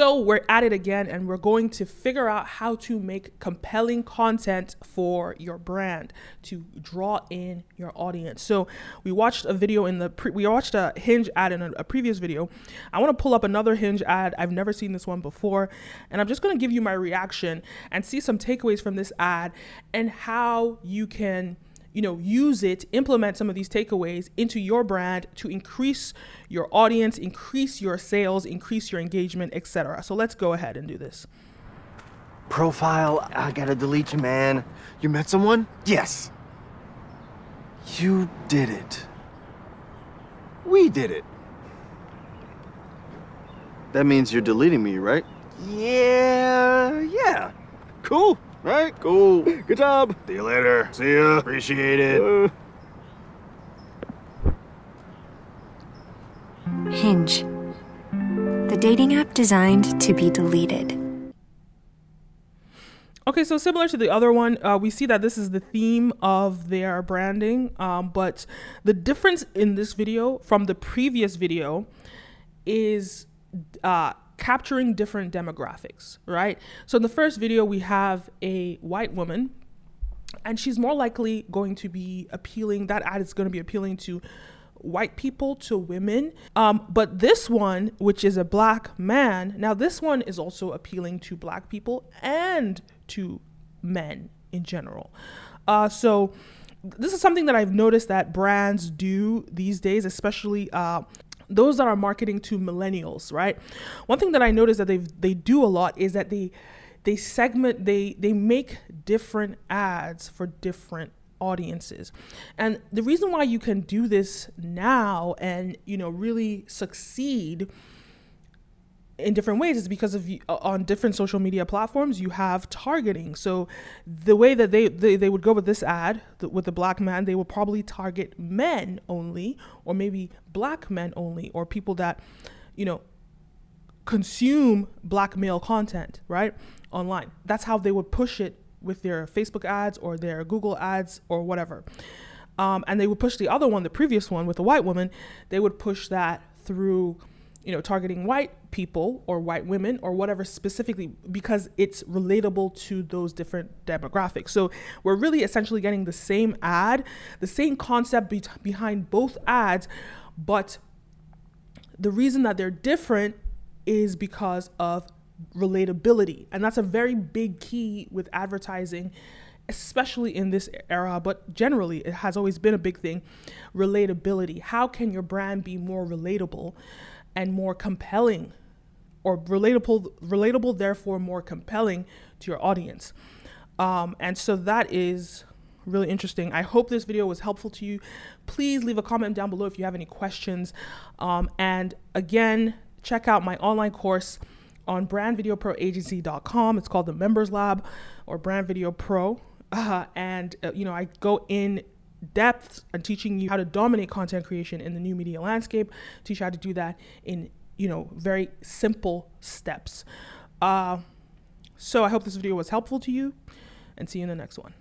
So we're at it again and we're going to figure out how to make compelling content for your brand to draw in your audience. So we watched a video in the pre- we watched a Hinge ad in a, a previous video. I want to pull up another Hinge ad. I've never seen this one before and I'm just going to give you my reaction and see some takeaways from this ad and how you can you know, use it, implement some of these takeaways into your brand to increase your audience, increase your sales, increase your engagement, etc. So let's go ahead and do this. Profile, I gotta delete you, man. You met someone? Yes. You did it. We did it. That means you're deleting me, right? Yeah, yeah. Cool. Right? Cool. Good job. See you later. See ya. Appreciate it. Uh. Hinge, the dating app designed to be deleted. Okay, so similar to the other one, uh, we see that this is the theme of their branding, um, but the difference in this video from the previous video is uh, capturing different demographics, right? So in the first video, we have a white woman, and she's more likely going to be appealing, that ad is going to be appealing to white people to women. Um, but this one, which is a black man, now this one is also appealing to black people and to men in general. Uh, so this is something that I've noticed that brands do these days, especially uh, those that are marketing to millennials, right? One thing that I noticed that they they do a lot is that they they segment they they make different ads for different audiences. And the reason why you can do this now and you know really succeed in different ways is because of on different social media platforms you have targeting. So the way that they they, they would go with this ad the, with the black man they would probably target men only or maybe black men only or people that you know consume black male content right online. That's how they would push it with their facebook ads or their google ads or whatever. Um, and they would push the other one the previous one with the white woman. They would push that through you know, targeting white people or white women or whatever specifically because it's relatable to those different demographics. So we're really essentially getting the same ad, the same concept be- behind both ads, but the reason that they're different is because of relatability. And that's a very big key with advertising especially in this era, but generally it has always been a big thing relatability. How can your brand be more relatable? And more compelling or relatable relatable therefore more compelling to your audience. Um, and so that is really interesting. I hope this video was helpful to you. Please leave a comment down below if you have any questions. Um, and again check out my online course on brandvideoproagency.com it's called the members lab or brand video pro. Uh, and uh, you know i go in depth and teaching you how to dominate content creation in the new media landscape, teach you how to do that in, you know, very simple steps. Uh, so I hope this video was helpful to you and see you in the next one.